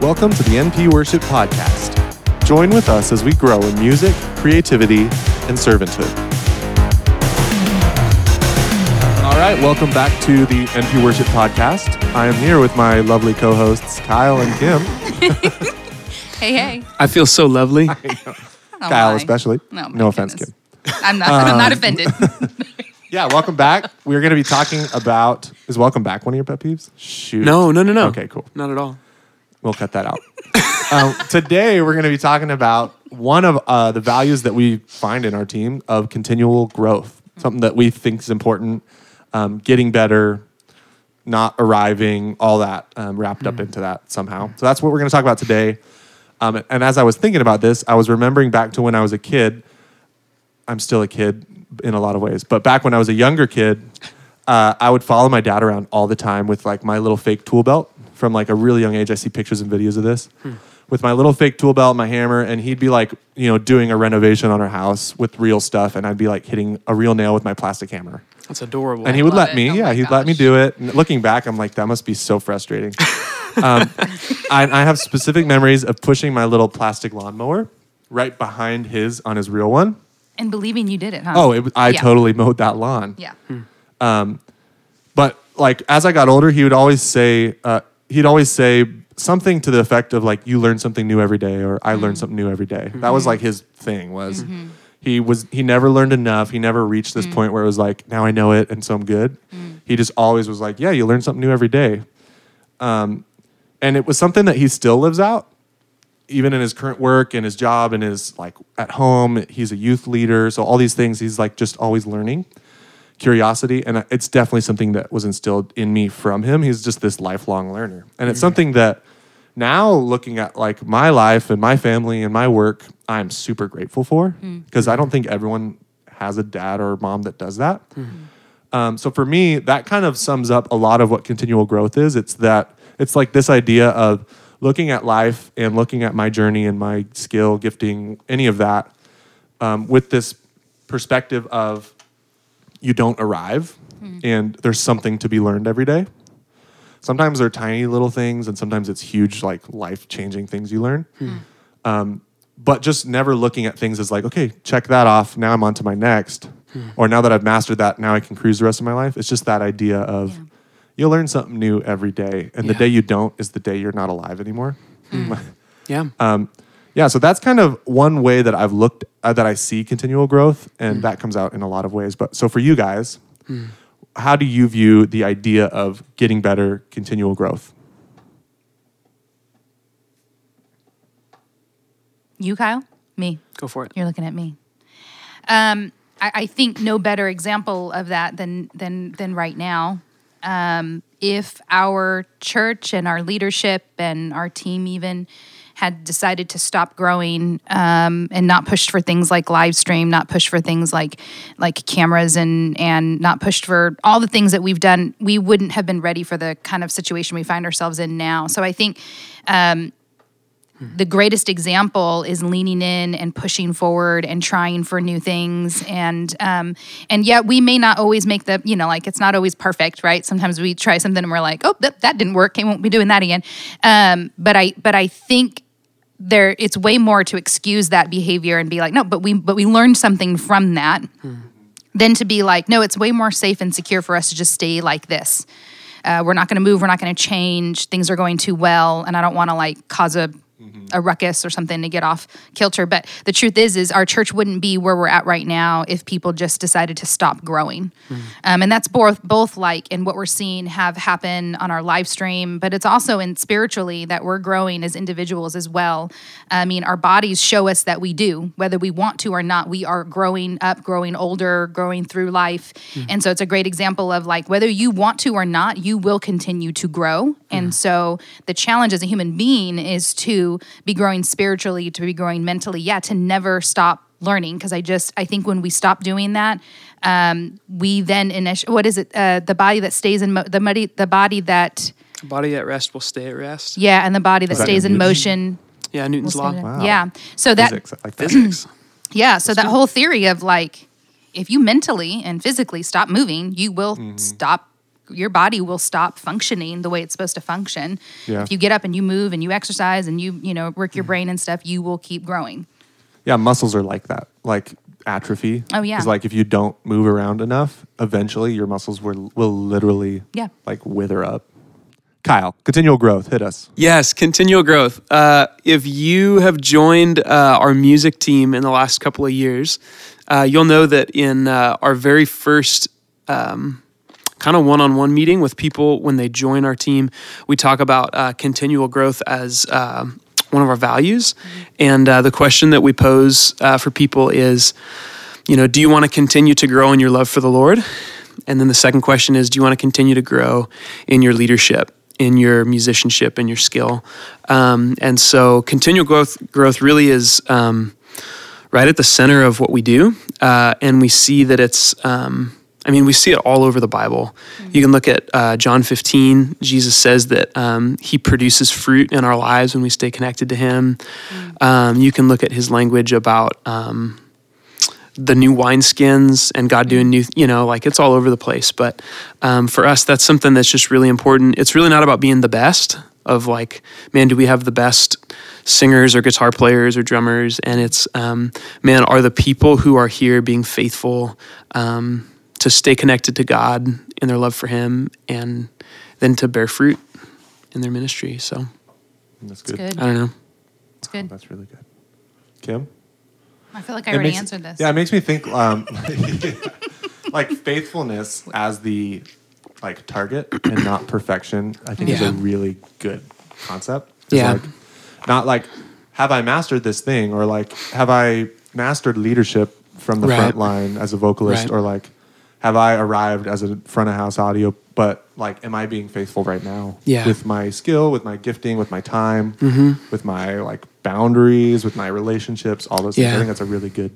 Welcome to the NP Worship Podcast. Join with us as we grow in music, creativity, and servanthood. All right, welcome back to the NP Worship Podcast. I am here with my lovely co hosts, Kyle and Kim. Hey, hey. I feel so lovely. Oh, Kyle, my. especially. No, my no offense, goodness. Kim. I'm not. I'm Um, not offended. Yeah, welcome back. We're going to be talking about. Is welcome back one of your pet peeves? Shoot. No, no, no, no. Okay, cool. Not at all. We'll cut that out. um, today, we're going to be talking about one of uh, the values that we find in our team of continual growth. Something that we think is important, um, getting better, not arriving, all that um, wrapped up into that somehow. So that's what we're going to talk about today. Um, and as I was thinking about this, I was remembering back to when I was a kid. I'm still a kid in a lot of ways, but back when I was a younger kid, uh, I would follow my dad around all the time with like my little fake tool belt from like a really young age. I see pictures and videos of this with my little fake tool belt, my hammer, and he'd be like, you know, doing a renovation on our house with real stuff, and I'd be like hitting a real nail with my plastic hammer. That's adorable. And he would love let it. me, Oh yeah, he'd let me do it. And looking back, I'm like, that must be so frustrating. um, I, I have specific memories of pushing my little plastic lawnmower right behind his on his real one. and believing you did it, huh? Oh, it, I Yeah. totally mowed that lawn. Yeah. But like as I got older, he would always say, uh, he'd always say something to the effect of like, "You learn something new every day," or "I learn mm-hmm. something new every day." Mm-hmm. That was like his thing. Was mm-hmm. he was he never learned enough. He never reached this mm. point where it was like, "Now I know it, and so I'm good." Mm. He just always was like, "Yeah, you learn something new every day," um, and it was something that he still lives out. Even in his current work and his job and his like at home, he's a youth leader. So all these things, he's like just always learning curiosity and it's definitely something that was instilled in me from him. He's just this lifelong learner. And it's something that now looking at like my life and my family and my work i'm super grateful for because i don't think everyone has a dad or mom that does that. Um, so for me that kind of sums up a lot of what continual growth is. It's that it's like this idea of looking at life and looking at my journey and my skill gifting any of that um, with this perspective of you don't arrive mm-hmm. and there's something to be learned every day. Sometimes they're tiny little things and sometimes it's huge, like life changing things you learn. Hmm. Um, but just never looking at things as like, okay, check that off. Now I'm on to my next. Hmm. Or now that I've mastered that, now I can cruise the rest of my life. It's just that idea of Yeah. you'll learn something new every day. And the day you don't is the day you're not alive anymore. Hmm. yeah. Um, yeah, so that's kind of one way that I've looked uh, that I see continual growth, and that comes out in a lot of ways. But so for you guys, how do you view the idea of getting better, continual growth? You, Kyle? Me. Go for it. You're looking at me. Um, I, I think no better example of that than than than right now. Um, if our church and our leadership and our team even had decided to stop growing um, and not pushed for things like live stream, not pushed for things like like cameras and and not pushed for all the things that we've done, we wouldn't have been ready for the kind of situation we find ourselves in now. So I think the greatest example is leaning in and pushing forward and trying for new things. And um, and yet we may not always make the you know like it's not always perfect right? Sometimes we try something and we're like oh that, that didn't work. I won't be doing that again. Um, but I but I think there it's way more to excuse that behavior and be like no but we but we learned something from that than to be like no it's way more safe and secure for us to just stay like this. Uh, we're not going to move we're not going to change things are going too well and i don't want to like cause a a ruckus or something to get off kilter. But the truth is is our church wouldn't be where we're at right now if people just decided to stop growing. Mm-hmm. Um, and that's both both like in what we're seeing have happen on our live stream but it's also in spiritually that we're growing as individuals as well. I mean our bodies show us that we do whether we want to or not we are growing up growing older growing through life. Mm-hmm. And so it's a great example of like whether you want to or not you will continue to grow. And mm-hmm. so the challenge as a human being is to be growing spiritually to be growing mentally yeah to never stop learning because i just i think when we stop doing that um, we then initiate what is it uh, the body that stays in mo- the body the body that Body at rest will stay at rest. yeah and the body that that stays in Newton? motion Yeah, will Newton's stay law. Wow. yeah so that Physics, like. Physics. yeah, so that whole theory of like, if you mentally and physically stop moving, you will stop your body will stop functioning the way it's supposed to function. Yeah. If you get up and you move and you exercise and you you know work your brain and stuff, you will keep growing. Yeah, muscles are like that, like atrophy. Oh, yeah. It's like if you don't move around enough, eventually your muscles will will literally Yeah. like wither up. Kyle, continual growth, hit us. Yes, continual growth. Uh, if you have joined uh, our music team in the last couple of years, uh, you'll know that in uh, our very first um, kind of one on one meeting with people when they join our team, we talk about uh, continual growth as uh, one of our values. And uh, the question that we pose uh, for people is, you know, do you want to continue to grow in your love for the Lord? And then the second question is, do you want to continue to grow in your leadership, in your musicianship, in your skill? Um, and so, continual growth growth really is um, right at the center of what we do, uh, and we see that it's. Um, I mean, we see it all over the Bible. You can look at uh, John 15. Jesus says that um, he produces fruit in our lives when we stay connected to him. Um, you can look at his language about um, the new wineskins and God doing new, you know, like it's all over the place. But um, for us, that's something that's just really important. It's really not about being the best of like, man, do we have the best singers or guitar players or drummers? And it's, um, man, are the people who are here being faithful um, to stay connected to God in their love for Him and then to bear fruit in their ministry? So That's It's good. good. I don't know. It's good. That's really good. Kim? I feel like I It already makes- answered this. Yeah, it makes me think um, like faithfulness as the like target and not perfection. I think is a really good concept. Yeah. like, not like have I mastered this thing or like have I mastered leadership from the Right. front line as a vocalist Right. or like have I arrived as a front of house audio but like am I being faithful right now Yeah. with my skill with my gifting with my time with my like boundaries with my relationships all those things I think that's a really good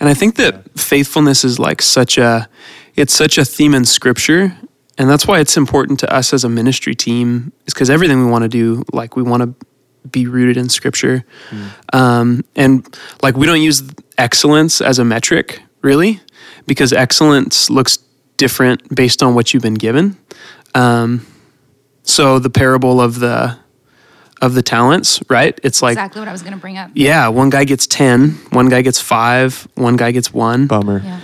And I think that faithfulness is like such a it's such a theme in scripture. And that's why it's important to us as a ministry team, is because everything we want to do, like we want to be rooted in scripture. Um, and like we don't use excellence as a metric, really, because excellence looks different based on what you've been given. Um, so the parable of the of the talents, right? It's like exactly what I was going to bring up. yeah, one guy gets 10, one guy gets five, one guy gets one. bummer Yeah.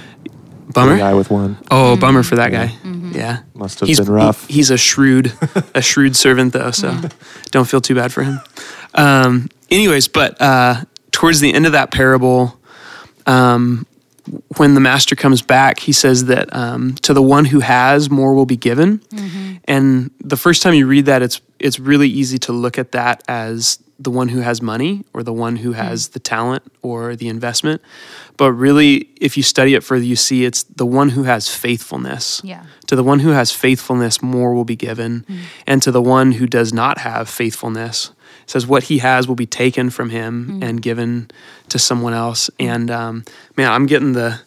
Bummer. The guy with one Oh, bummer for that guy. Yeah. must have He's been rough. he- he's a shrewd, a shrewd servant though, so don't feel too bad for him. Um, anyways, but uh, towards the end of that parable, um, when the master comes back, he says that um, to the one who has, more will be given. Mm-hmm. And the first time you read that, it's it's really easy to look at that as the one who has money or the one who has mm. the talent or the investment. But really, if you study it further, you see it's the one who has faithfulness. Yeah. To the one who has faithfulness, more will be given. Mm. And to the one who does not have faithfulness, it says what he has will be taken from him and given to someone else. And um, man, I'm getting the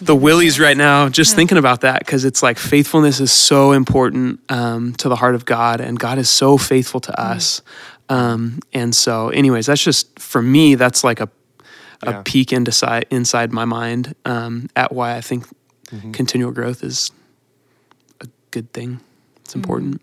the willies right now just thinking about that because it's like faithfulness is so important um, to the heart of God, and God is so faithful to us. Um, and so, anyways, that's just for me. That's like a a Yeah. peek into si- inside my mind um, at why I think continual growth is a good thing. It's important.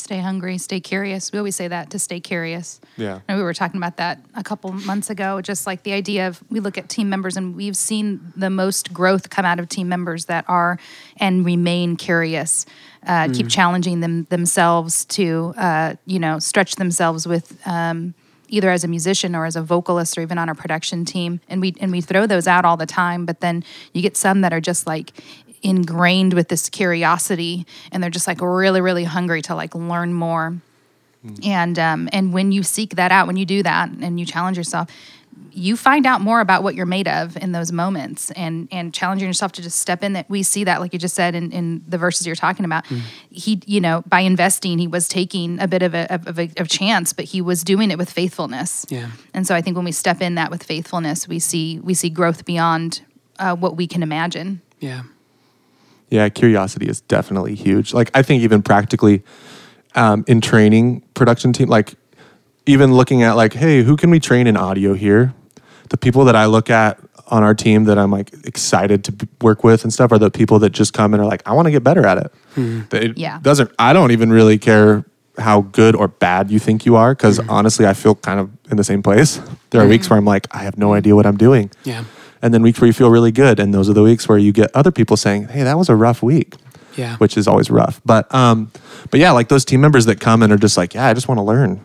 Stay hungry, stay curious. We always say that to stay curious. Yeah. And we were talking about that a couple months ago, just like the idea of we look at team members and we've seen the most growth come out of team members that are and remain curious, uh, keep challenging them themselves to, uh, you know, stretch themselves with. Um, either as a musician or as a vocalist or even on our production team and we and we throw those out all the time but then you get some that are just like ingrained with this curiosity and they're just like really really hungry to like learn more and um, and when you seek that out, when you do that, and you challenge yourself, you find out more about what you're made of in those moments, and and challenging yourself to just step in. That we see that, like you just said in, in the verses you're talking about, he you know by investing, he was taking a bit of a of a, of chance, but he was doing it with faithfulness. Yeah. And so I think when we step in that with faithfulness, we see we see growth beyond uh, what we can imagine. Yeah. Yeah, curiosity is definitely huge. Like I think even practically um, in training production team, like even looking at like, hey, who can we train in audio here? The people that I look at on our team that I'm like excited to work with and stuff are the people that just come and are like, I want to get better at it. Hmm. It Yeah. doesn't. I don't even really care how good or bad you think you are because hmm. honestly, I feel kind of in the same place. There are hmm. weeks where I'm like, I have no idea what I'm doing. Yeah. And then weeks where you feel really good, and those are the weeks where you get other people saying, "Hey, that was a rough week." Yeah. which is always rough. But um, but yeah, like those team members that come and are just like, yeah, I just want to learn.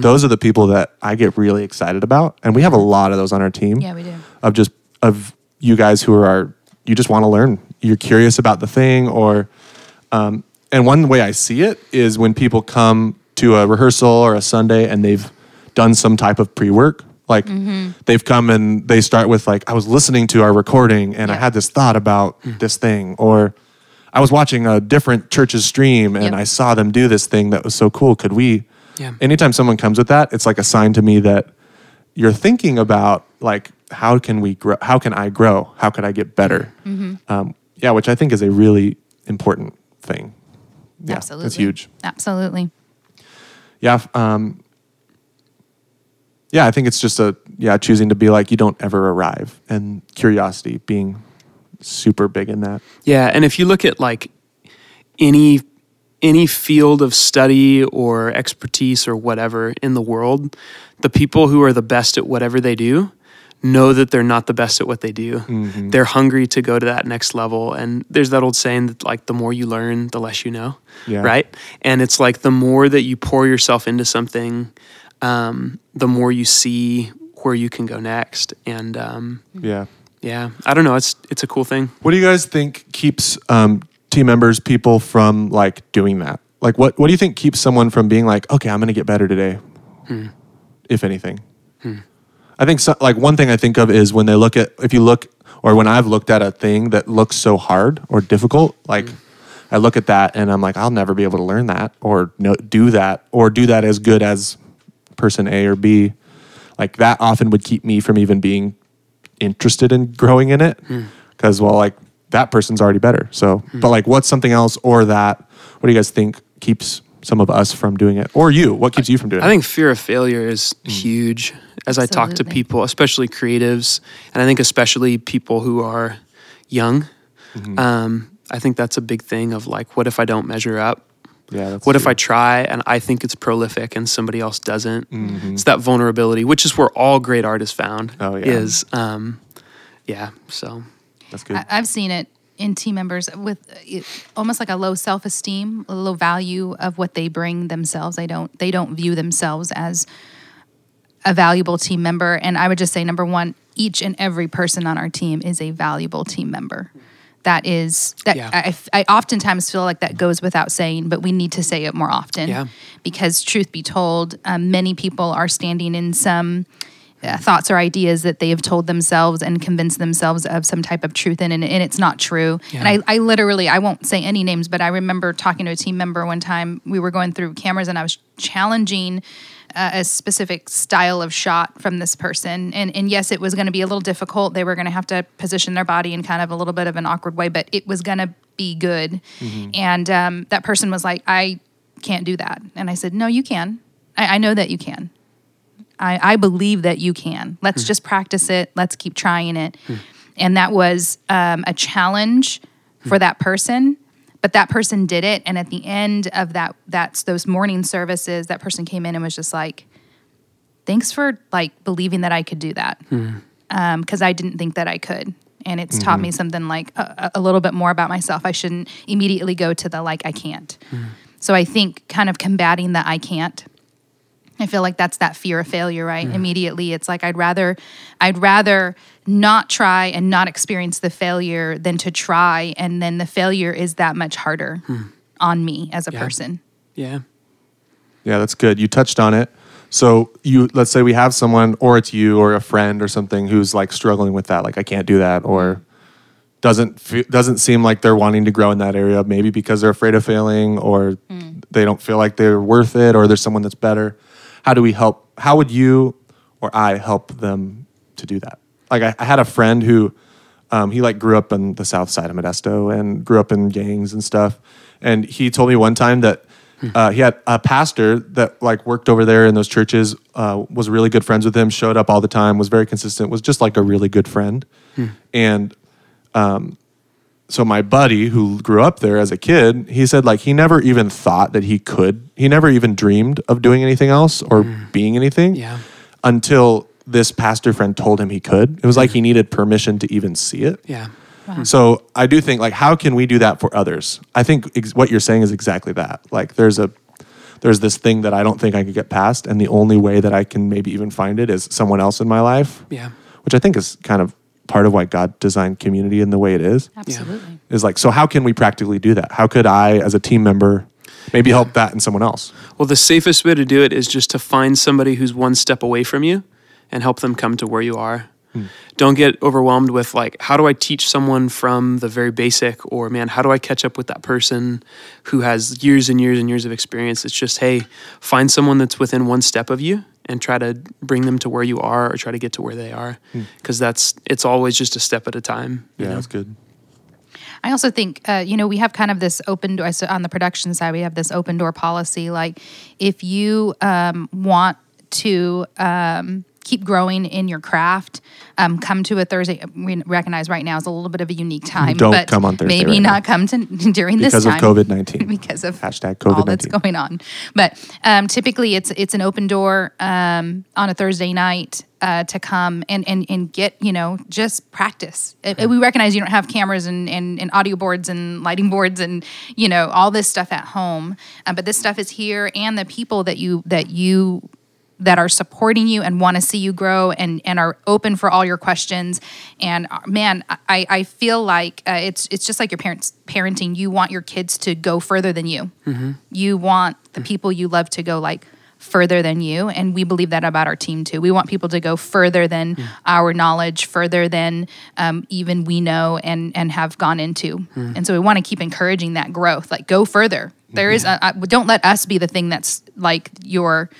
Those are the people that I get really excited about, and we have a lot of those on our team. Yeah, we do. Of just of you guys who are you just want to learn. You're curious about the thing, or um, and one way I see it is when people come to a rehearsal or a Sunday and they've done some type of pre-work. Like they've come and they start with like, I was listening to our recording and I had this thought about this thing, or I was watching a different church's stream and Yep. I saw them do this thing that was so cool. Could we? Yeah. Anytime someone comes with that, it's like a sign to me that you're thinking about like how can we grow? How can I grow? How could I get better? Um, yeah, which I think is a really important thing. Yeah, Absolutely. it's huge. Absolutely. Yeah, um, yeah, I think it's just a yeah choosing to be like you don't ever arrive and curiosity being super big in that. Yeah, and if you look at like any any field of study or expertise or whatever in the world, the people who are the best at whatever they do know that they're not the best at what they do. Mm-hmm. They're hungry to go to that next level. And there's that old saying that like the more you learn, the less you know. Yeah. Right? And it's like the more that you pour yourself into something, um, the more you see where you can go next. And um, Yeah. yeah, I don't know. It's it's a cool thing. What do you guys think keeps um, team members, people from like doing that? Like, what what do you think keeps someone from being like, okay, I'm going to get better today, if anything? I think so, like one thing I think of is when they look at if you look or when I've looked at a thing that looks so hard or difficult, like I look at that and I'm like, I'll never be able to learn that or no, do that or do that as good as person A or B. Like that often would keep me from even being interested in growing in it. Hmm. Because well like that person's already better. So hmm. but like what's something else or that what do you guys think keeps some of us from doing it? Or you what keeps you from doing I it? i think fear of failure is hmm. huge as I talk to people, especially creatives, and I think especially people who are young. Mm-hmm. Um, I think that's a big thing of like, what if I don't measure up? Yeah that's What if. I try and I think it's prolific and somebody else doesn't? It's that vulnerability, which is where all great art is found. Oh, yeah. Is um, yeah. So that's good I, I've seen it in team members with it, almost like a low self-esteem, a low value of what they bring themselves. They don't they don't view themselves as a valuable team member. And I would just say number one, each and every person on our team is a valuable team member. That is that Yeah. I, I oftentimes feel like that goes without saying, but we need to say it more often. Yeah. Because truth be told, um, many people are standing in some thoughts or ideas that they have told themselves and convinced themselves of some type of truth in, and, and it's not true. And I, I literally, I won't say any names, but I remember talking to a team member one time. We were going through cameras, and I was challenging uh, a specific style of shot from this person. And and yes, it was going to be a little difficult. They were going to have to position their body in kind of a little bit of an awkward way, but it was going to be good. And um, that person was like, I can't do that. And I said, No, you can. I, I know that you can. I, I believe that you can. Let's hmm. just practice it. Let's keep trying it. Hmm. And that was um, a challenge hmm. for that person. But that person did it, and at the end of that, that's those morning services. That person came in and was just like, "Thanks for like believing that I could do that, um, because I didn't think that I could." And it's taught mm-hmm. me something like a, a little bit more about myself. I shouldn't immediately go to the like I can't. So I think kind of combating the I can't I feel like that's that fear of failure, right? Immediately it's like I'd rather I'd rather not try and not experience the failure than to try and then the failure is that much harder hmm. on me as a Yeah. person. yeah. Yeah, that's good. You touched on it. So you let's say we have someone or it's you or a friend or something who's like struggling with that like I can't do that or doesn't fe- doesn't seem like they're wanting to grow in that area maybe because they're afraid of failing or hmm. they don't feel like they're worth it or there's someone that's better. How do we help how would you or I help them to do that? Like I, I had a friend who um, he like grew up on the south side of Modesto and grew up in gangs and stuff. And he told me one time that uh, he had a pastor that like worked over there in those churches, uh, was really good friends with him, showed up all the time, was very consistent, was just like a really good friend. And um, so my buddy who grew up there as a kid, he said like he never even thought that he could, he never even dreamed of doing anything else or mm. being anything Yeah. until this pastor friend told him he could. It was like he mm. needed permission to even see it. Yeah. So I do think like how can we do that for others? I think ex- what you're saying is exactly that. Like there's a there's this thing that I don't think I could get past and the only way that I can maybe even find it is someone else in my life, Yeah. which I think is kind of part of why God designed community in the way it is. Absolutely. Is like so how can we practically do that? How could I as a team member maybe help that in someone else? Well, the safest way to do it is just to find somebody who's one step away from you and help them come to where you are. Hmm. Don't get overwhelmed with like, how do I teach someone from the very basic, or man, how do I catch up with that person who has years and years and years of experience? It's just, hey, find someone that's within one step of you and try to bring them to where you are or try to get to where they are. Because that's, it's always just a step at a time. you Yeah, know? that's good. I also think, uh, you know, we have kind of this open door so on the production side. We have this open door policy. Like, if you um, want to um, keep growing in your craft, um, come to a Thursday. We recognize right now is a little bit of a unique time. Don't but come on Thursday Maybe right now. not come to during Because this of time COVID-19. because of Hashtag all that's COVID-19. going on. But um, typically, it's it's an open door um, on a Thursday night uh, to come and, and and get you know just practice. Uh, We recognize you don't have cameras and, and, and audio boards and lighting boards and you know all this stuff at home, uh, but this stuff is here, and the people that you that you that are supporting you and want to see you grow and, and are open for all your questions. And uh, man, I, I feel like uh, it's it's just like your parents parenting. You want your kids to go further than you. You want the people you love to go like further than you, and we believe that about our team too. We want people to go further than our knowledge, further than um, even we know and and have gone into. And so we want to keep encouraging that growth. Like go further. There is a, I, don't let us be the thing that's like your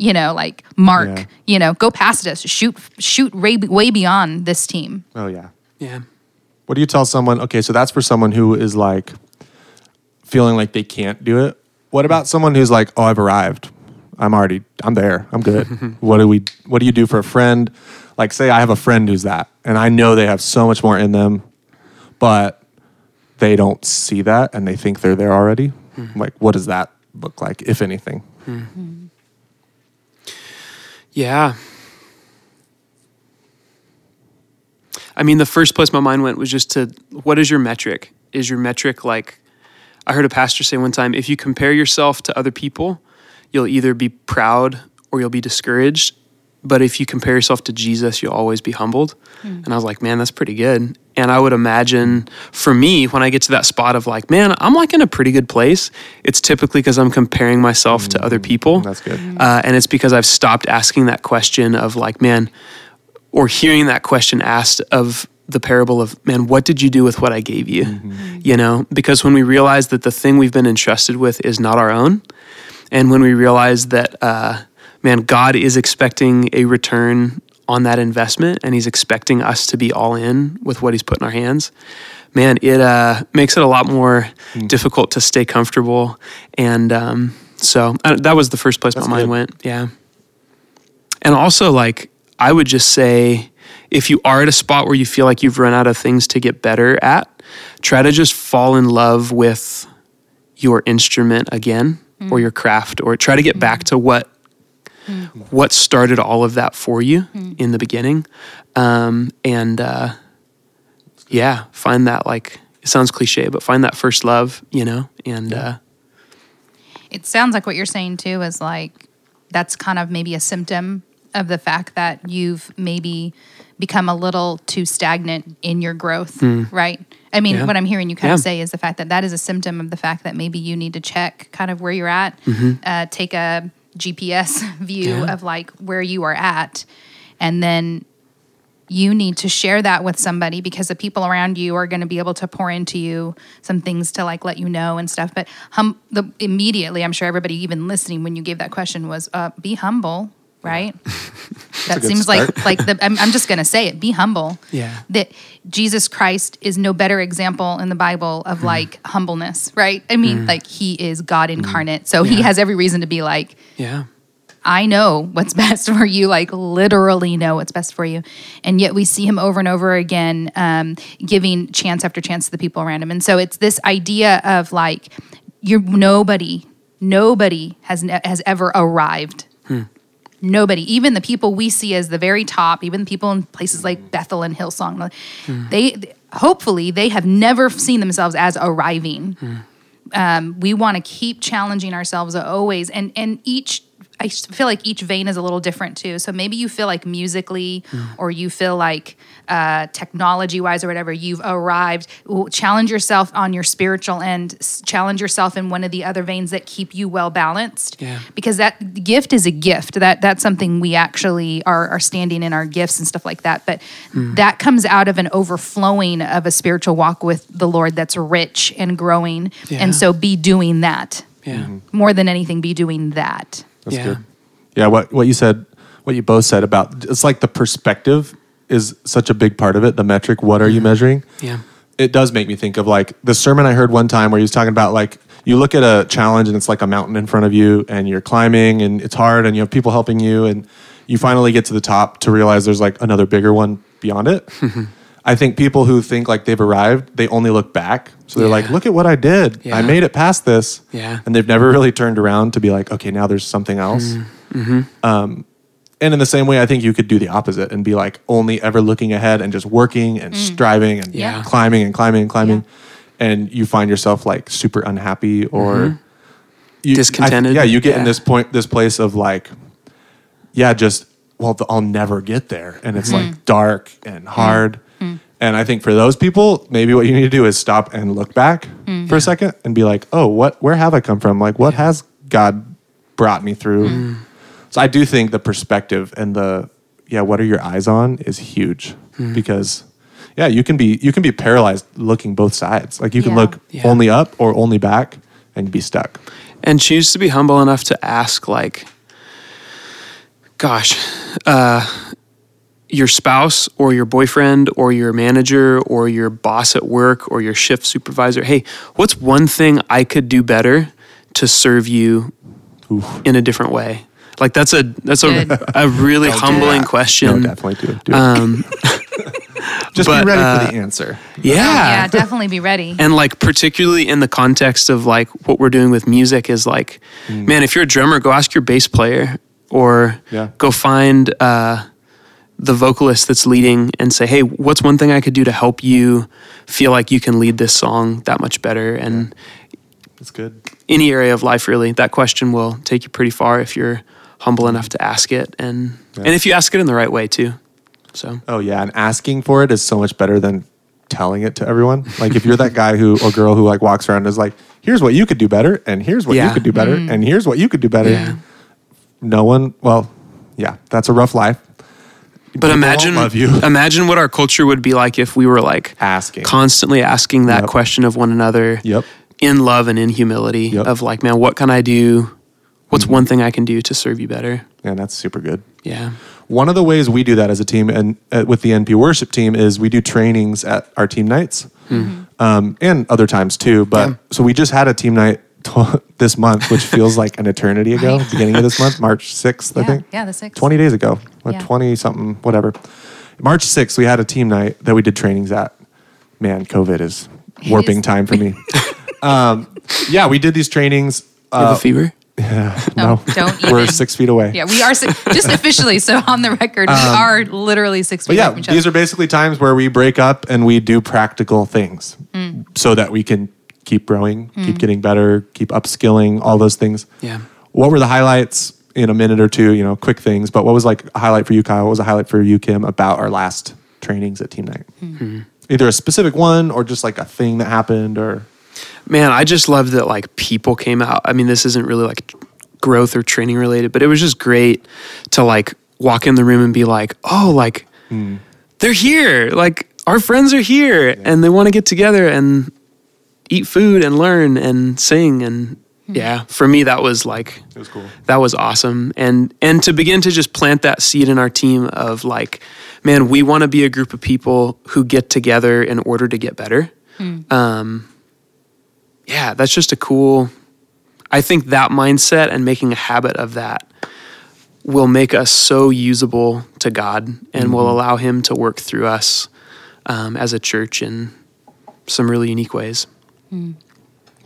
you know, like mark, Yeah. you know, go past us, shoot, shoot way, way beyond this team. Oh yeah. Yeah. What do you tell someone? Okay, so that's for someone who is like feeling like they can't do it. What about someone who's like, "Oh, I've arrived. I'm already I'm there. I'm good." what do we what do you do for a friend? Like say I have a friend who's that and I know they have so much more in them, but they don't see that and they think they're there already. Hmm. Like what does that look like if anything? Hmm. Hmm. Yeah. I mean, the first place my mind went was just to what is your metric? Is your metric like, I heard a pastor say one time, if you compare yourself to other people, you'll either be proud or you'll be discouraged. But if you compare yourself to Jesus, you'll always be humbled. Hmm. And I was like, man, that's pretty good. And I would imagine for me, when I get to that spot of like, man, I'm like in a pretty good place, it's typically because I'm comparing myself to other hmm, people. That's good. Hmm. Uh, and it's because I've stopped asking that question of like, man, or hearing that question asked of the parable of, man, what did you do with what I gave you? Mm-hmm. You know, because when we realize that the thing we've been entrusted with is not our own, and when we realize that, uh, man, God is expecting a return on that investment and He's expecting us to be all in with what He's put in our hands, man, it uh, makes it a lot more difficult to stay comfortable. And um, so uh, that was the first place That's my mind good. went. Yeah. And also, like, I would just say if you are at a spot where you feel like you've run out of things to get better at, try to just fall in love with your instrument again or your craft or try to get back to what what started all of that for you in the beginning um, and uh, yeah find that like it sounds cliche but find that first love you know and uh, It sounds like what you're saying too is like that's kind of maybe a symptom of the fact that you've maybe become a little too stagnant in your growth, right? I mean, Yeah. what I'm hearing you kind Yeah. of say is the fact that that is a symptom of the fact that maybe you need to check kind of where you're at, uh, take a GPS view Yeah. of like where you are at, and then you need to share that with somebody because the people around you are going to be able to pour into you some things to like let you know and stuff. But hum, the immediately, I'm sure everybody even listening when you gave that question was uh, be humble. Right? that seems start. like like the. I'm, I'm just gonna say it. Be humble. Yeah. That Jesus Christ is no better example in the Bible Hmm. of like humbleness, right? I mean, like he is God Hmm. incarnate, so he has every reason to be like, Yeah. I know what's best for you, like literally know what's best for you. And yet we see him over and over again um, giving chance after chance to the people around him. And so it's this idea of like, you're nobody, nobody has, ne- has ever arrived. Nobody, even the people we see as the very top, even people in places like mm. Bethel and Hillsong, hmm. they hopefully they have never seen themselves as arriving. Hmm. Um, we want to keep challenging ourselves always and and each i feel like each vein is a little different too. So maybe you feel like musically or you feel like uh, technology wise or whatever you've arrived. Challenge yourself on your spiritual end. Challenge yourself in one of the other veins that keep you well balanced. Yeah. because that gift is a gift. That that's something we actually are, are standing in our gifts and stuff like that. But that comes out of an overflowing of a spiritual walk with the lord that's rich and growing. Yeah. and so be doing that Yeah. more than anything be doing that That's Yeah. good. Yeah, what what you said, what you both said about it's like the perspective is such a big part of it. The metric, what are you measuring? Yeah. It does make me think of like the sermon I heard one time where he was talking about like you look at a challenge and it's like a mountain in front of you and you're climbing and it's hard and you have people helping you and you finally get to the top to realize there's like another bigger one beyond it. I think people who think like they've arrived, they only look back. So they're like, look at what I did. Yeah. I made it past this. Yeah. And they've never really turned around to be like, okay, now there's something else. Hmm. Mm-hmm. Um, and in the same way, I think you could do the opposite and be like only ever looking ahead and just working and mm. striving and Yeah. climbing and climbing and climbing. And you find yourself like super unhappy or mm-hmm. you, I- Discontented. yeah, you get in this point, this place of like, yeah, just well, th- I'll never get there, and it's mm-hmm. like dark and hard. And I think for those people, maybe what you need to do is stop and look back for a mm-hmm. second and be like, oh, what? Where have I come from? Like, what has God brought me through? Mm-hmm. So I do think the perspective and the yeah, what are your eyes on is huge mm-hmm. because yeah, you can be you can be paralyzed looking both sides. Like you can Yeah. look Yeah. only up or only back and be stuck. and choose to be humble enough to ask like gosh uh, your spouse or your boyfriend or your manager or your boss at work or your shift supervisor hey what's one thing i could do better to serve you in a different way like that's a that's a, Good. a really Don't humbling that. question No, definitely do it. Do it. um, Just but, be ready uh, for the answer. yeah yeah definitely be ready and like particularly in the context of like what we're doing with music is like man if you're a drummer go ask your bass player or Yeah. go find uh, the vocalist that's leading and say hey what's one thing i could do to help you feel like you can lead this song that much better and It's good. any area of life really that question will take you pretty far if you're humble enough to ask it and and if you ask it in the right way too so Oh yeah, and asking for it is so much better than telling it to everyone. Like if you're that guy who or girl who like walks around and is like, "Here's what you could do better," and "Here's what Yeah. you could do better," mm. and "Here's what you could do better." Yeah. No one. Well, yeah, that's a rough life. But imagine love you. imagine what our culture would be like if we were like Asking. constantly asking that Yep. question of one another Yep. in love and in humility Yep. of like man what can i do what's one thing i can do to serve you better And that's super good. yeah One of the ways we do that as a team and uh, with the NP worship team is we do trainings at our team nights um, and other times too. But Yeah. so we just had a team night this month, which feels like an eternity ago, Right. beginning of this month, March 6th, I think. yeah, the 6th. 20 days ago, or Yeah. 20 something, whatever. March 6th, we had a team night that we did trainings at. Man, COVID is warping is. time for me. um, yeah, we did these trainings. you have Uh, a fever Yeah. no, don't we're even. six feet away. yeah we are si- just officially so on the record we are literally six feet Um, But yeah, away from each these are basically times where we break up and we do practical things so that we can keep growing, keep mm. getting better, keep upskilling, all those things. yeah. What were the highlights in a minute or two, you know, quick things, but what was like a highlight for you, Kyle? What was a highlight for you, Kim, about our last trainings at Team Night? Hmm. Hmm. Either a specific one or just like a thing that happened or man i just love that like people came out. I mean this isn't really like growth or training related but it was just great to like walk in the room and be like oh like hmm. they're here. Like our friends are here and they want to get together and eat food and learn and sing and yeah, for me that was like It was cool. that was awesome. And and to begin to just plant that seed in our team of like man we want to be a group of people who get together in order to get better. Um, yeah that's just a cool i think that mindset and making a habit of that will make us so usable to god and will allow him to work through us um, as a church in some really unique ways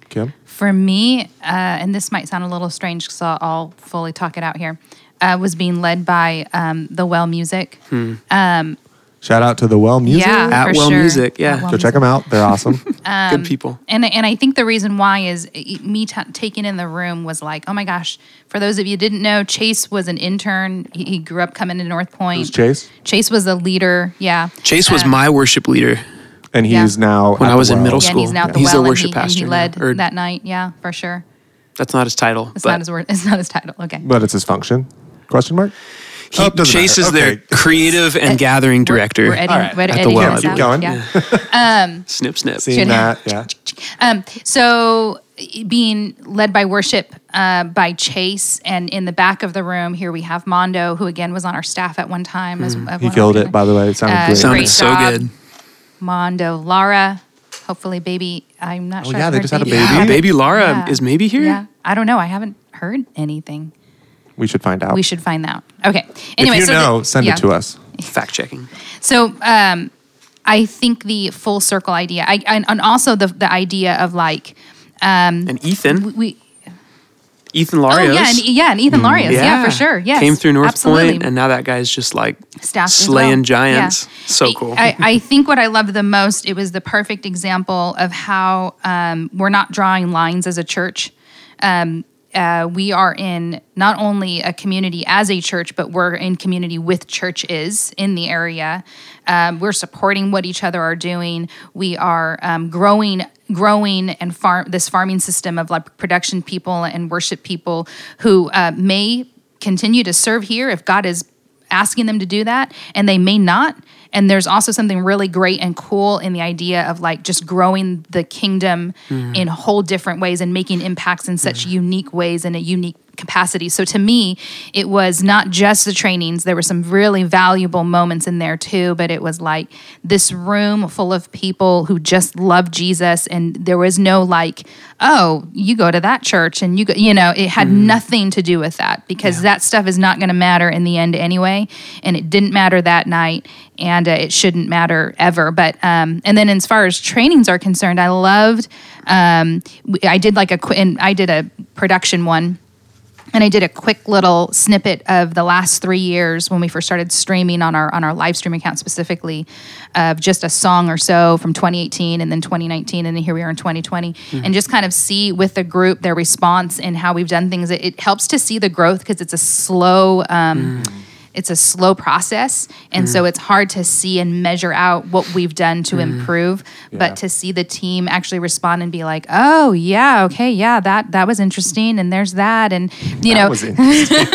Kim? For me, uh, and this might sound a little strange because I'll, I'll fully talk it out here, uh, was being led by um, the Well Music. Shout out to the Well Music. Yeah, At for Well sure. Music, yeah. At Well Go check them out. They're awesome. good people and and I think the reason why is me t- taking in the room was like, oh my gosh! For those of you who didn't know, Chase was an intern. He, he grew up coming to North Point. Who's Chase? Chase was a leader. Yeah, chase was Uh, my worship leader And Yeah. he's now When at I the was in Well. middle yeah. and He's school. now at the He's a well, and worship he, and he pastor now, led or- that night. Yeah, for sure. that's not his title It's but not his word. It's not his title. Okay. But it's his function? Question mark? He Oh, doesn't chases matter. their Okay. creative and gathering We're- director. We're, editing, All right. we're At the editing well. this Keep out. going. Yeah. snip, snip. Seeing that, yeah. Um, so being led by worship uh, by Chase, and in the back of the room here we have Mondo, who again was on our staff at one time. As, He killed it, by the way. It sounded Uh, great. Sounded Great so job. good. Mondo, Lara. hopefully baby. I'm not Oh, sure. yeah, if they her just had a baby- baby? Yeah, baby Laura Yeah. is maybe here. Yeah, I don't know. I haven't heard anything. We should find out. We should find out. Okay. Anyway, if you so the- know, send yeah. it to us. Fact checking. So um, I think the full circle idea, I, and, and also the the idea of like And Ethan, we. Ethan Larios. Oh yeah, and, yeah, and Ethan Larios, yeah. for sure. Yeah, Came through North absolutely. Point, and now that guy's just like Staff slaying well. giants. Yeah. So cool. I, I think what I loved the most, it was the perfect example of how um, we're not drawing lines as a church. Um, uh, we are in not only a community as a church, but we're in community with churches in the area. Um, we're supporting what each other are doing. We are um, growing, growing, and farm this farming system of like production people and worship people who uh, may continue to serve here if God is asking them to do that and they may not. And there's also something really great and cool in the idea of like just growing the kingdom in whole different ways and making impacts in such unique ways in a unique capacity. So to me it was not just the trainings. There were some really valuable moments in there too but it was like this room full of people who just love jesus and there was no like oh you go to that church and you go you know it had nothing to do with that because that stuff is not going to matter in the end anyway and it didn't matter that night and uh, it shouldn't matter ever. But um, and then as far as trainings are concerned i loved um, i did like a and i did a production one and I did a quick little snippet of the last three years when we first started streaming on our on our live stream account specifically, of just a song or so from 2018 and then 2019 and then here we are in 2020, and just kind of see with the group their response and how we've done things. It, it helps to see the growth because it's a slow. Um, It's a slow process, and so it's hard to see and measure out what we've done to improve. Yeah. But to see the team actually respond and be like, "Oh yeah, okay, yeah, that that was interesting," and there's that, and you that know, was interesting.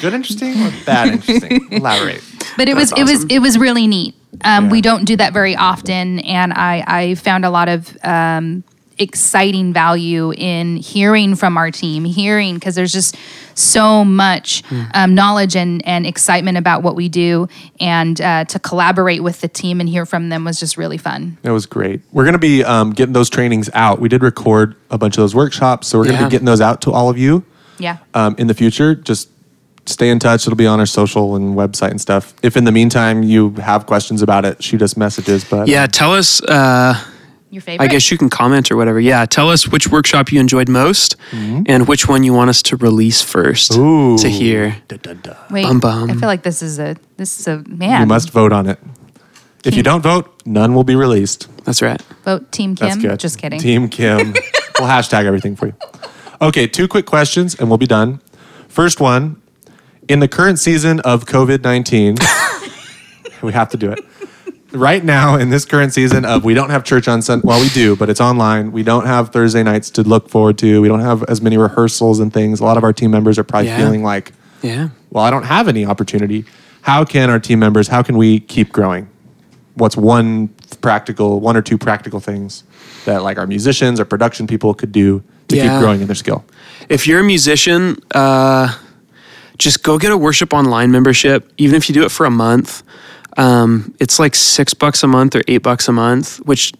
Good interesting or bad interesting? Elaborate. but it was That's it was it was really neat. Um, Yeah. We don't do that very often, and I I found a lot of um, exciting value in hearing from our team, hearing because there's just so much Hmm. um, knowledge and and excitement about what we do, and uh, to collaborate with the team and hear from them was just really fun. That was great. We're going to be um, getting those trainings out. We did record a bunch of those workshops, so we're going to Yeah. be getting those out to all of you Yeah. um, in the future. Just stay in touch. It'll be on our social and website and stuff. If in the meantime you have questions about it, shoot us messages. But yeah, tell us. Uh, Your favorite? I guess you can comment or whatever. Yeah, tell us which workshop you enjoyed most and which one you want us to release first Mm-hmm. Ooh. to hear. Da, da, da. Wait, Bum, bum. I feel like this is a this is a man. You must vote on it. If you don't vote, none will be released. That's right. vote Team Kim. That's Kim. good. Just kidding. Team Kim. we'll hashtag everything for you. Okay, two quick questions and we'll be done. First one In the current season of COVID 19, we have to do it. Right now, in this current season of we don't have church on Sunday, well, we do, but it's online. We don't have Thursday nights to look forward to. We don't have as many rehearsals and things. A lot of our team members are probably Yeah. feeling like, Yeah. well, I don't have any opportunity. How can our team members, how can we keep growing? What's one practical, one or two practical things that like our musicians or production people could do to Yeah. keep growing in their skill. If you're a musician, uh, just go get a worship online membership. Even if you do it for a month, um, it's like six bucks a month or eight bucks a month. Which,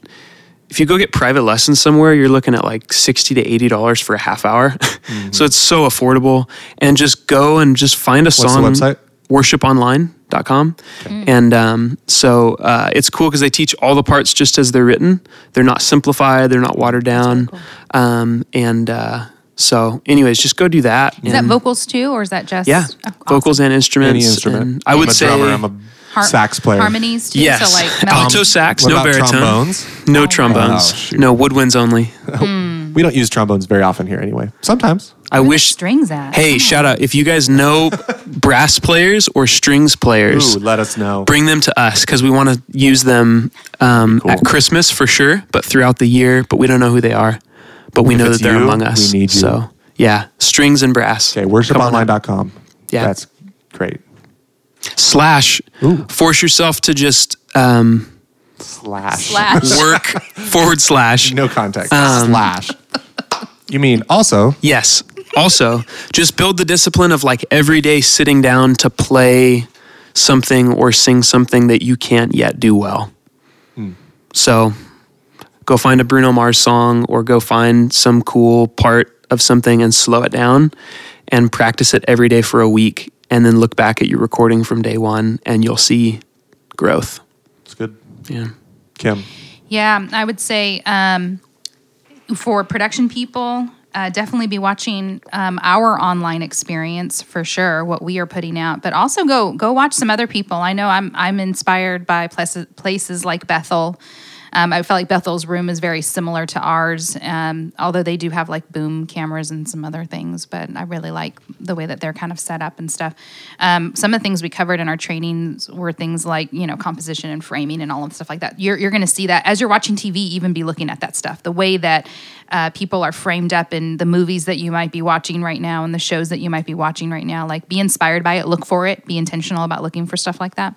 if you go get private lessons somewhere, you're looking at like sixty to eighty dollars for a half hour. so it's so affordable. And just go and just find a the song. website? Worshiponline.com. And um, so uh, it's cool because they teach all the parts just as they're written. They're not simplified. They're not watered down. um, and uh, so, anyways, just go do that. Is that vocals too, or is that just Yeah, Oh, awesome. vocals and instruments. Any instrument. and I would I'm a say drummer. I'm a Har- sax player. harmonies too? yes, So like mel- alto sax, What no about baritone, trombones? no trombones, Oh, shoot. no woodwinds only. We don't use trombones very often here anyway. Sometimes. I Where the wish. strings at. Hey, shout out if you guys know brass players or strings players. Ooh, let us know. bring them to us because we want to use them um, Cool. at Christmas for sure, but throughout the year. But we don't know who they are, but we If know it's that they're you, among us. we need you. So yeah, strings and brass. Okay, Come on up. worshiponline.com. Yeah. That's great. Slash. Ooh. Force yourself to just um, Slash. Slash. work forward slash. No context. Um, Slash. You mean also? Yes. Also, just build the discipline of like every day sitting down to play something or sing something that you can't yet do well. So go find a Bruno Mars song or go find some cool part of something and slow it down and practice it every day for a week and then look back at your recording from day one and you'll see growth. It's good. Yeah. Kim. Yeah, I would say um, for production people, uh, definitely be watching um, our online experience for sure, what we are putting out. But also go go watch some other people. I know I'm I'm inspired by places places like Bethel. Um, I felt like Bethel's room is very similar to ours, um, although they do have like boom cameras and some other things. But I really like the way that they're kind of set up and stuff. Um, some of the things we covered in our trainings were things like you know composition and framing and all of stuff like that. You're you're going to see that as you're watching TV, even be looking at that stuff. The way that uh, people are framed up in the movies that you might be watching right now and the shows that you might be watching right now. Like be inspired by it, look for it, be intentional about looking for stuff like that.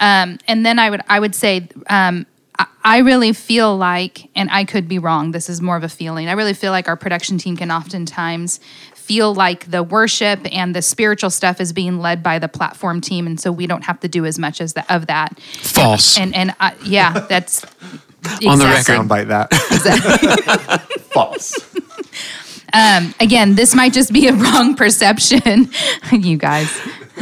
Um, and then I would I would say. Um, I- I really feel like, and I could be wrong, this is more of a feeling. I really feel like our production team can oftentimes feel like the worship and the spiritual stuff is being led by the platform team, and so we don't have to do as much as the, of that. False. And and I, yeah, that's On the record. Soundbite that. False. Um, again, this might just be a wrong perception, you guys.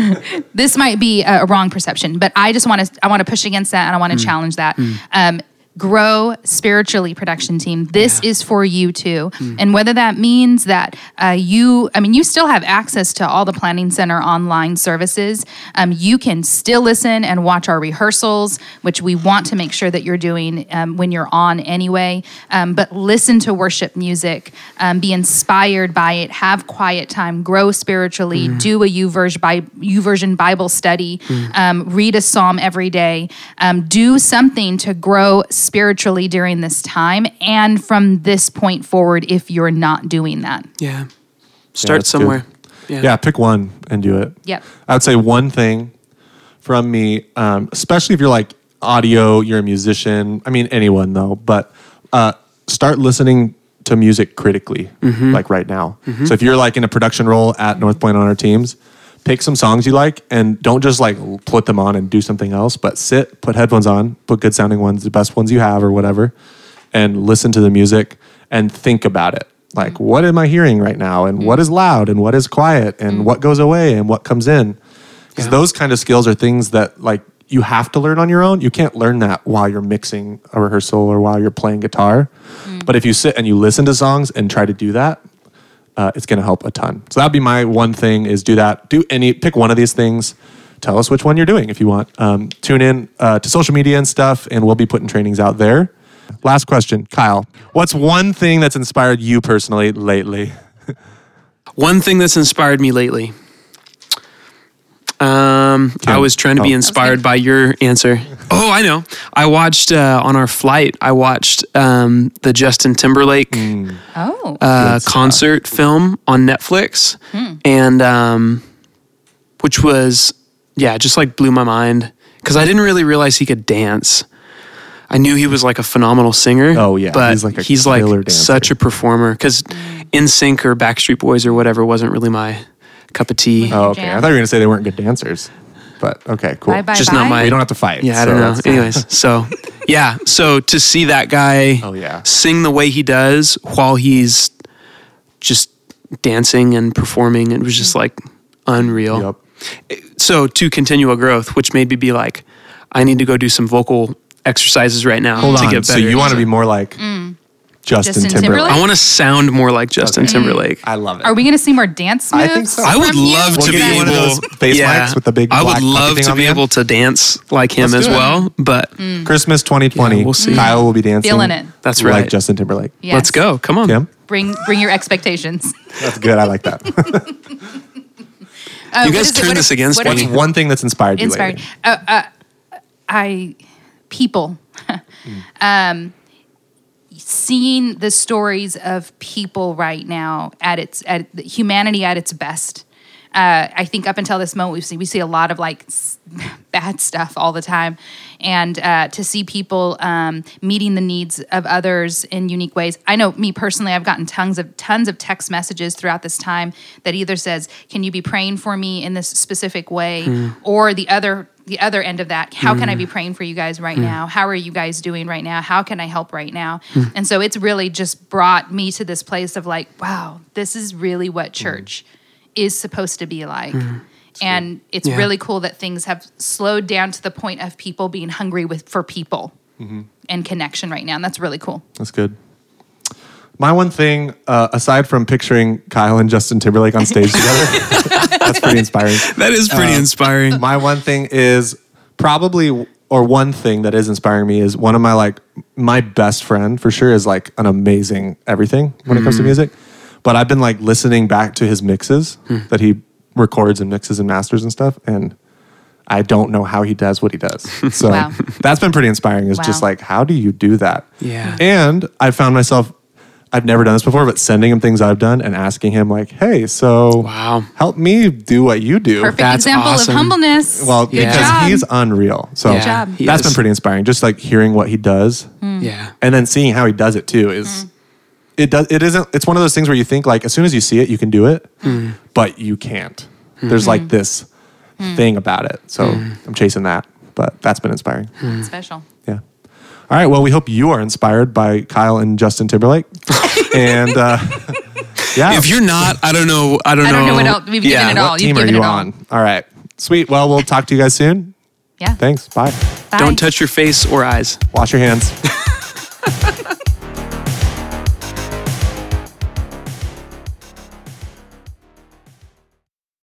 this might be a, a wrong perception, but I just want to I want to push against that and I want to challenge that. Um, grow spiritually production team. This is for you too. And whether that means that uh, you i mean you still have access to all the planning center online services. Um, you can still listen and watch our rehearsals which we want to make sure that you're doing um, when you're on anyway. Um, but listen to worship music um, be inspired by it have quiet time grow spiritually do a YouVersion, Bi- YouVersion bible study um, read a psalm every day. Um, do something to grow spiritually during this time and from this point forward if you're not doing that Yeah. Start that's somewhere. good. Yeah, pick one and do it. Yep. I would say one thing from me, um, especially if you're like audio, you're a musician. I mean, anyone though, but uh, start listening to music critically, like right now. So if you're like in a production role at North Point on our teams, pick some songs you like and don't just like put them on and do something else, but sit, put headphones on, put good sounding ones, the best ones you have or whatever, and listen to the music and think about it. Like, mm. what am I hearing right now? And what mm. is loud and what is quiet and mm. what goes away and what comes in? Because those kind of skills are things that like you have to learn on your own. You can't learn that while you're mixing a rehearsal or while you're playing guitar. But if you sit and you listen to songs and try to do that, uh, it's going to help a ton. So that'd be my one thing: is do that. Do any pick one of these things. Tell us which one you're doing if you want. Um, tune in uh, to social media and stuff, and we'll be putting trainings out there. Last question, Kyle. What's one thing that's inspired you personally lately? One thing that's inspired me lately. Um, I was trying to be Oh. inspired by your answer. Oh, I know. I watched uh, on our flight. I watched um, the Justin Timberlake oh uh, Good stuff. concert film on Netflix, and um, which was yeah, just like blew my mind because I didn't really realize he could dance. I knew he was like a phenomenal singer. Oh, yeah. but He's like a he's like killer dancer. such a performer because NSYNC or Backstreet Boys or whatever wasn't really my cup of tea. Oh, okay. Jam. I thought you were gonna say they weren't good dancers, but okay, cool. Bye bye Just bye. not my- We don't have to fight. Yeah, I so don't know. that's- Anyways, so yeah, so to see that guy Oh, yeah. sing the way he does while he's just dancing and performing, it was just like unreal. Yep. So to continue a growth, which made me be like, I need to go do some vocal exercises right now Hold to on. get better. So you want to be more like Mm. Justin, Justin Timberlake? Timberlake? I want to sound more like Justin Timberlake. I love it. Are we going to see more dance moves? I think so. I would love We'll to be able one those face mics with the big I would love to be able to dance like him Let's as well, but Christmas 2020. Yeah, we'll see. Kyle will be dancing. Feeling it. That's like right. Justin Timberlake. Yes. let's go. Come on. Kim, Bring bring your expectations. that's good. I like that. Uh, You guys is it? turned this against what me. you- What's one thing that's inspired you Inspired. Uh, uh, I people. um, seeing the stories of people right now at its at humanity at its best. Uh, I think up until this moment, we see we see a lot of like s- bad stuff all the time, and uh, to see people um, meeting the needs of others in unique ways. I know me personally, I've gotten tons of tons of text messages throughout this time that either says, "Can you be praying for me in this specific way?" or the other the other end of that how can i be mm. praying for you guys right mm. now? How are you guys doing right now? How can i help right now? Mm. And so it's really just brought me to this place of like wow this is really what church is supposed to be like. And it's Yeah. really cool that things have slowed down to the point of people being hungry with for people mm-hmm. and connection right now and that's really cool. That's good. My one thing, uh, aside from picturing Kyle and Justin Timberlake on stage together, that's pretty inspiring. That is pretty uh, inspiring. My one thing is probably, or one thing that is inspiring me is one of my like my best friend for sure is like an amazing everything when it comes to hmm. music. But I've been like listening back to his mixes hmm. that he records and mixes and masters and stuff, and I don't know how he does what he does. So Wow. that's been pretty inspiring. Is just like how do you do that? Yeah. And I found myself. I've never done this before, but sending him things I've done and asking him like, "Hey, so Wow. help me do what you do." perfect That's example awesome. of humbleness Well, Yeah. because job. he's unreal. So Yeah, job. he that's been pretty inspiring. Just like hearing what he does mm. Yeah. and then seeing how he does it too is mm. it does it isn't it's one of those things where you think like as soon as you see it you can do it, mm. but you can't. There's like this thing about it. So I'm chasing that. But that's been inspiring. special Yeah. All right. Well, we hope you are inspired by Kyle and Justin Timberlake. and uh, yeah. If you're not, I don't know. I don't I know. don't know what else- we've given it all. what you've team are given you it all. on? All right. Sweet. Well, we'll talk to you guys soon. yeah Thanks. Bye. Bye. Don't touch your face or eyes. Wash your hands.